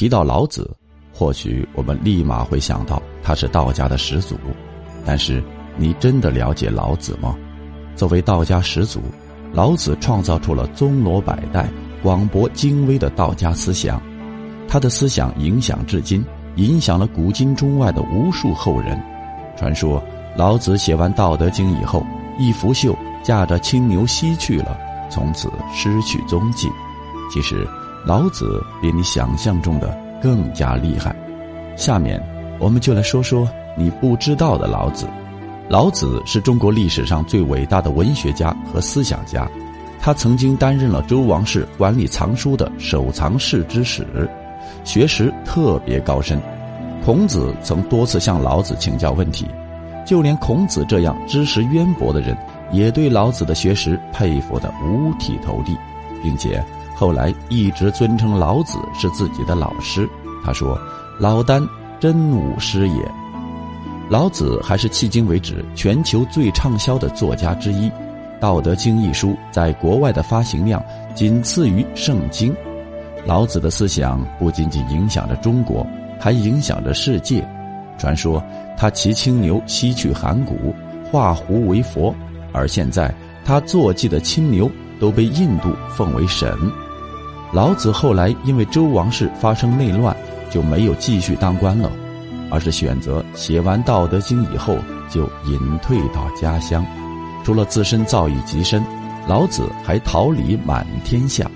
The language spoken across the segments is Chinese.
提到老子，或许我们立马会想到他是道家的始祖，但是你真的了解老子吗？作为道家始祖，老子创造出了宗罗百代、广博精微的道家思想，他的思想影响至今，影响了古今中外的无数后人。传说老子写完《道德经》以后，一拂袖，驾着青牛西去了，从此失去踪迹。其实。老子比你想象中的更加厉害。下面，我们就来说说你不知道的老子。老子是中国历史上最伟大的文学家和思想家，他曾经担任了周王室管理藏书的守藏室之使，学识特别高深。孔子曾多次向老子请教问题，就连孔子这样知识渊博的人，也对老子的学识佩服得五体投地，并且。后来一直尊称老子是自己的老师。他说：“老聃真武师也。”老子还是迄今为止全球最畅销的作家之一，《道德经》一书在国外的发行量仅次于《圣经》。老子的思想不仅仅影响着中国，还影响着世界。传说他骑青牛西去函谷，化狐为佛，而现在他坐骑的青牛都被印度奉为神。老子后来因为周王室发生内乱，就没有继续当官了，而是选择写完《道德经》以后就隐退到家乡。除了自身造诣极深，老子还桃李满天下。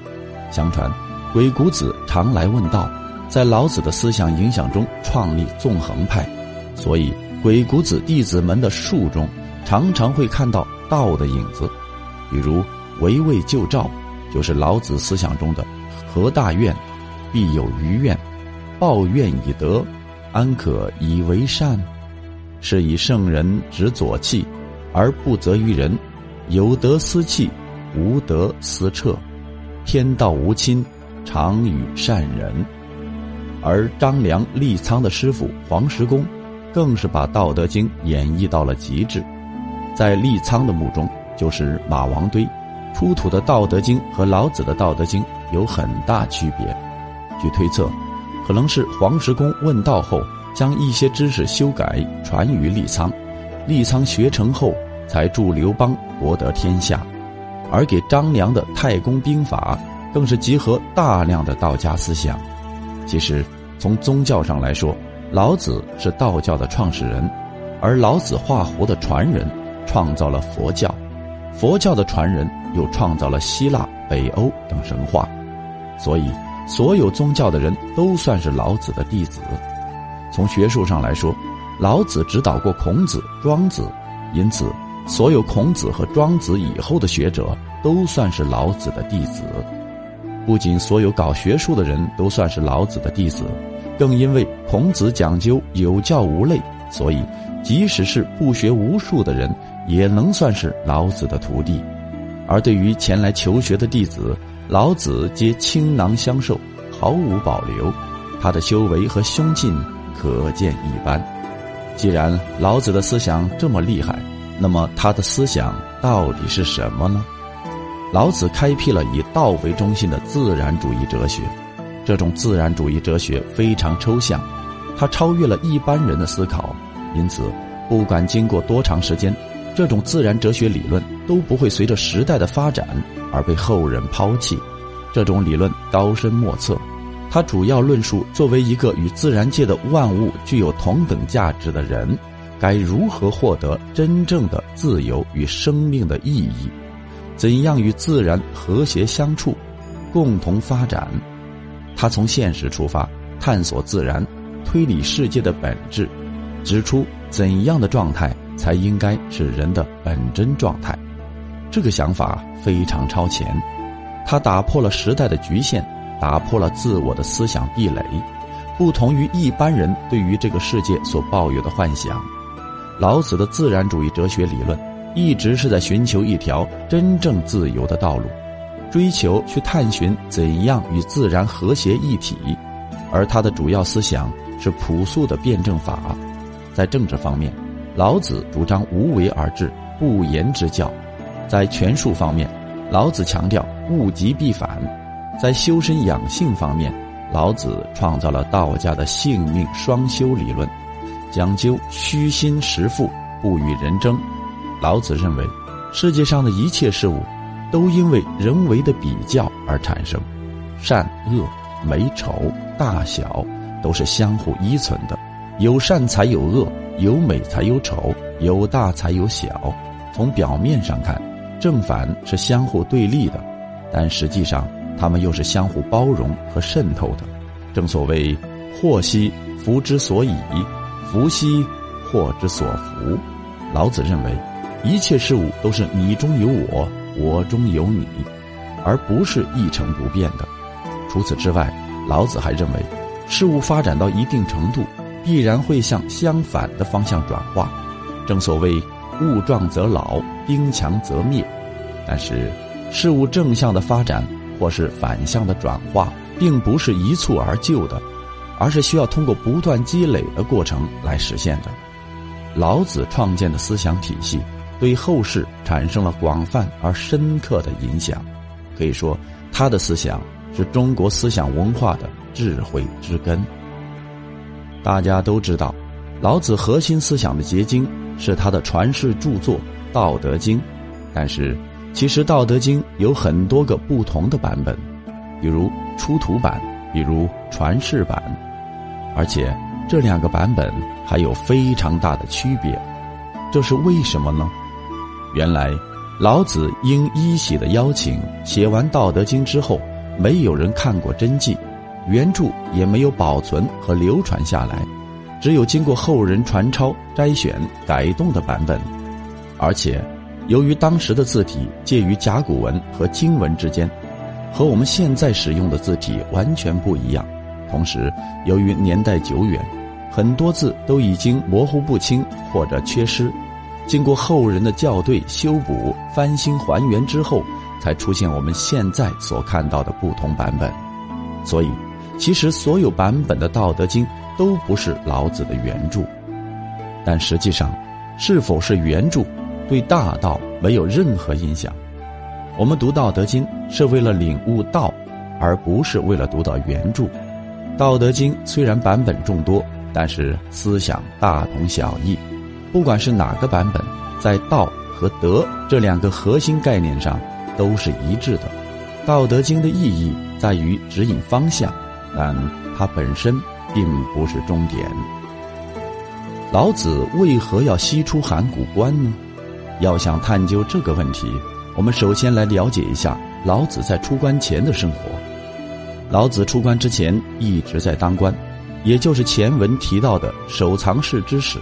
相传，鬼谷子常来问道，在老子的思想影响中创立纵横派，所以鬼谷子弟子们的术中常常会看到道的影子，比如围魏救赵，就是老子思想中的。何大怨，必有余怨；报怨以德，安可以为善？是以圣人执左契，而不责于人；有德思气，无德思彻。天道无亲，常与善人。而张良、立仓的师傅黄石公，更是把《道德经》演绎到了极致。在立仓的墓中，就是马王堆。出土的《道德经》和老子的《道德经》有很大区别，据推测，可能是黄石公问道后，将一些知识修改传于立仓，立仓学成后才助刘邦博得天下，而给张良的《太公兵法》更是集合大量的道家思想。其实，从宗教上来说，老子是道教的创始人，而老子画符的传人创造了佛教。佛教的传人又创造了希腊、北欧等神话，所以所有宗教的人都算是老子的弟子。从学术上来说，老子指导过孔子、庄子，因此所有孔子和庄子以后的学者都算是老子的弟子。不仅所有搞学术的人都算是老子的弟子，更因为孔子讲究有教无类，所以即使是不学无术的人。也能算是老子的徒弟，而对于前来求学的弟子，老子皆倾囊相授，毫无保留。他的修为和胸襟可见一斑。既然老子的思想这么厉害，那么他的思想到底是什么呢？老子开辟了以道为中心的自然主义哲学，这种自然主义哲学非常抽象，它超越了一般人的思考，因此不管经过多长时间。这种自然哲学理论都不会随着时代的发展而被后人抛弃。这种理论高深莫测，它主要论述作为一个与自然界的万物具有同等价值的人，该如何获得真正的自由与生命的意义，怎样与自然和谐相处，共同发展。他从现实出发，探索自然，推理世界的本质，指出怎样的状态。才应该是人的本真状态，这个想法非常超前，它打破了时代的局限，打破了自我的思想壁垒，不同于一般人对于这个世界所抱有的幻想。老子的自然主义哲学理论一直是在寻求一条真正自由的道路，追求去探寻怎样与自然和谐一体，而他的主要思想是朴素的辩证法，在政治方面。老子主张无为而治、不言之教，在权术方面，老子强调物极必反；在修身养性方面，老子创造了道家的性命双修理论，讲究虚心实腹，不与人争。老子认为，世界上的一切事物，都因为人为的比较而产生，善恶、美丑、大小，都是相互依存的。有善才有恶，有美才有丑，有大才有小。从表面上看，正反是相互对立的，但实际上。他们又是相互包容和渗透的，正所谓“祸兮福之所以，福兮祸之所伏”。老子认为，一切事物都是你中有我，我中有你，而不是一成不变的。除此之外，老子还认为，事物发展到一定程度，必然会向相反的方向转化。正所谓“物壮则老，兵强则灭”。但是，事物正向的发展。或是反向的转化，并不是一蹴而就的，而是需要通过不断积累的过程来实现的。老子创建的思想体系，对后世产生了广泛而深刻的影响。可以说，他的思想是中国思想文化的智慧之根。大家都知道，老子核心思想的结晶是他的传世著作《道德经》，但是。其实《道德经》有很多个不同的版本，比如出土版，比如传世版，而且这两个版本还有非常大的区别，这是为什么呢？原来老子应一喜的邀请写完《道德经》之后，没有人看过真迹，原著也没有保存和流传下来，只有经过后人传抄、摘选、改动的版本，而且。由于当时的字体介于甲骨文和金文之间，和我们现在使用的字体完全不一样。同时，由于年代久远，很多字都已经模糊不清或者缺失。经过后人的校对、修补、翻新还原之后，才出现我们现在所看到的不同版本。所以，其实所有版本的《道德经》都不是老子的原著。但实际上，是否是原著？对大道没有任何影响。我们读《道德经》是为了领悟道，而不是为了读到原著。《道德经》虽然版本众多，但是思想大同小异。不管是哪个版本，在道和德这两个核心概念上都是一致的。《道德经》的意义在于指引方向，但它本身并不是终点。老子为何要西出函谷关呢？要想探究这个问题，我们首先来了解一下老子在出关前的生活。老子出关之前一直在当官，也就是前文提到的守藏室之史。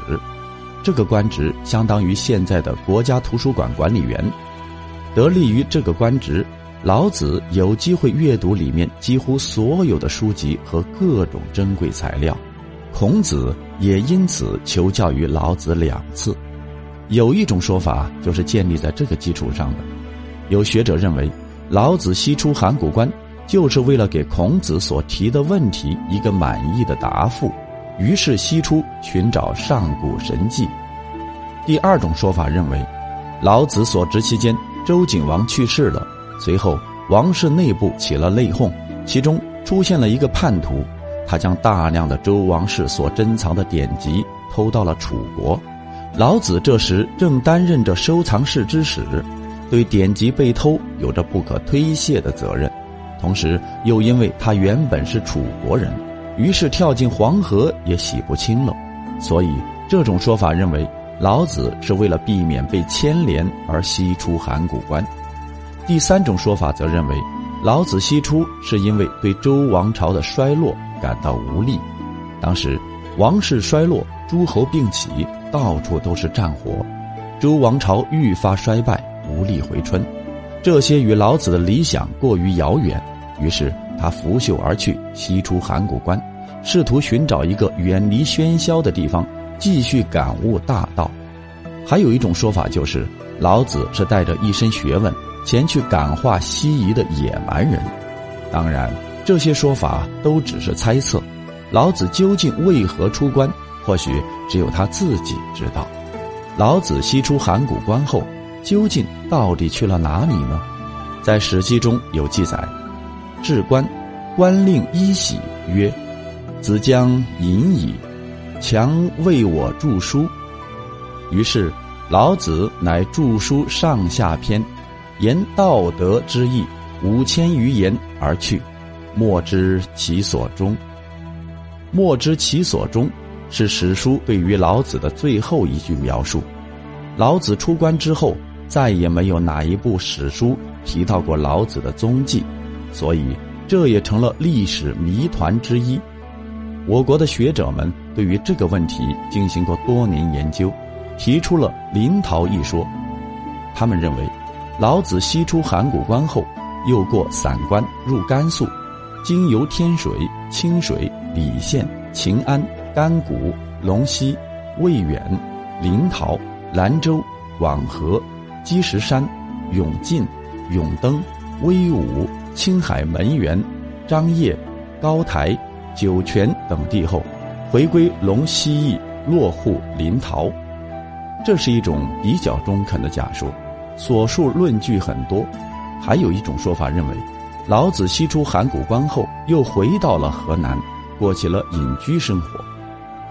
这个官职相当于现在的国家图书馆管理员。得力于这个官职，老子有机会阅读里面几乎所有的书籍和各种珍贵材料。孔子也因此求教于老子两次。有一种说法就是建立在这个基础上的，有学者认为，老子西出函谷关，就是为了给孔子所提的问题一个满意的答复，于是西出寻找上古神迹。第二种说法认为，老子所执期间，周景王去世了，随后王室内部起了内讧，其中出现了一个叛徒，他将大量的周王室所珍藏的典籍偷到了楚国。老子这时正担任着收藏室之使，对典籍被偷有着不可推卸的责任，同时又因为他原本是楚国人，于是跳进黄河也洗不清了。所以这种说法认为，老子是为了避免被牵连而西出函谷关。第三种说法则认为，老子西出是因为对周王朝的衰落感到无力，当时王室衰落，诸侯并起。到处都是战火，周王朝愈发衰败，无力回春。这些与老子的理想过于遥远，于是他拂袖而去，西出函谷关，试图寻找一个远离喧嚣的地方，继续感悟大道。还有一种说法就是，老子是带着一身学问前去感化西夷的野蛮人。当然，这些说法都只是猜测。老子究竟为何出关？或许只有他自己知道，老子西出函谷关后，究竟到底去了哪里呢？在《史记》中有记载：“至关，关令衣喜，曰：“子将隐矣，强为我著书。”于是，老子乃著书上下篇，言道德之意五千余言而去，莫知其所终。莫知其所终，是史书对于老子的最后一句描述。老子出关之后，再也没有哪一部史书提到过老子的踪迹，所以这也成了历史谜团之一。我国的学者们对于这个问题进行过多年研究。提出了临洮一说，他们认为，老子西出函谷关后，又过散关入甘肃，经由天水、清水、礼县、秦安、甘谷、龙溪、渭远、临洮、兰州、广河、积石山、永晋、永登、威武、青海门源、张掖、高台、酒泉等地后，回归龙溪驿，落户临洮。这是一种比较中肯的假说，所述论据很多。还有一种说法认为，老子西出函谷关后，又回到了河南，过起了隐居生活。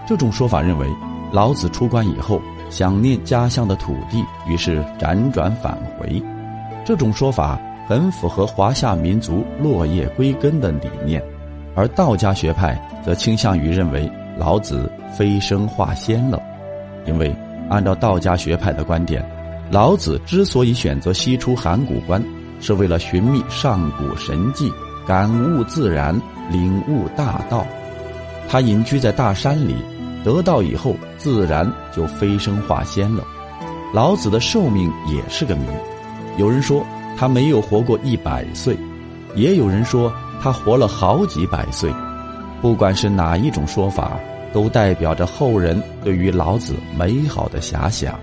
这种说法认为，老子出关以后，想念家乡的土地，于是辗转返回。这种说法很符合华夏民族落叶归根的理念，而道家学派则倾向于认为老子飞升化仙了，因为。按照道家学派的观点，老子之所以选择西出函谷关，是为了寻觅上古神迹，感悟自然，领悟大道。他隐居在大山里，得道以后，自然就飞升化仙了。老子的寿命也是个谜，有人说他没有活过一百岁，也有人说他活了好几百岁。不管是哪一种说法。都代表着后人对于老子美好的遐想。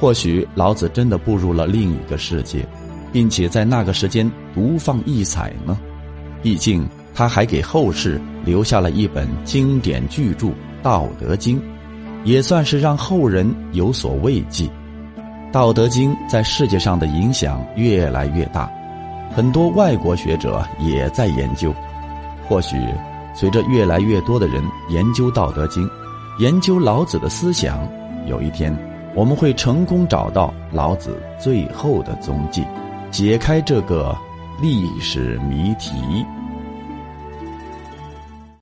或许老子真的步入了另一个世界，并且在那个时间独放异彩呢？毕竟他还给后世留下了一本经典巨著《道德经》，也算是让后人有所慰藉。《道德经》在世界上的影响越来越大，很多外国学者也在研究。或许。随着越来越多的人研究《道德经》，研究老子的思想，有一天我们会成功找到老子最后的踪迹，解开这个历史谜题。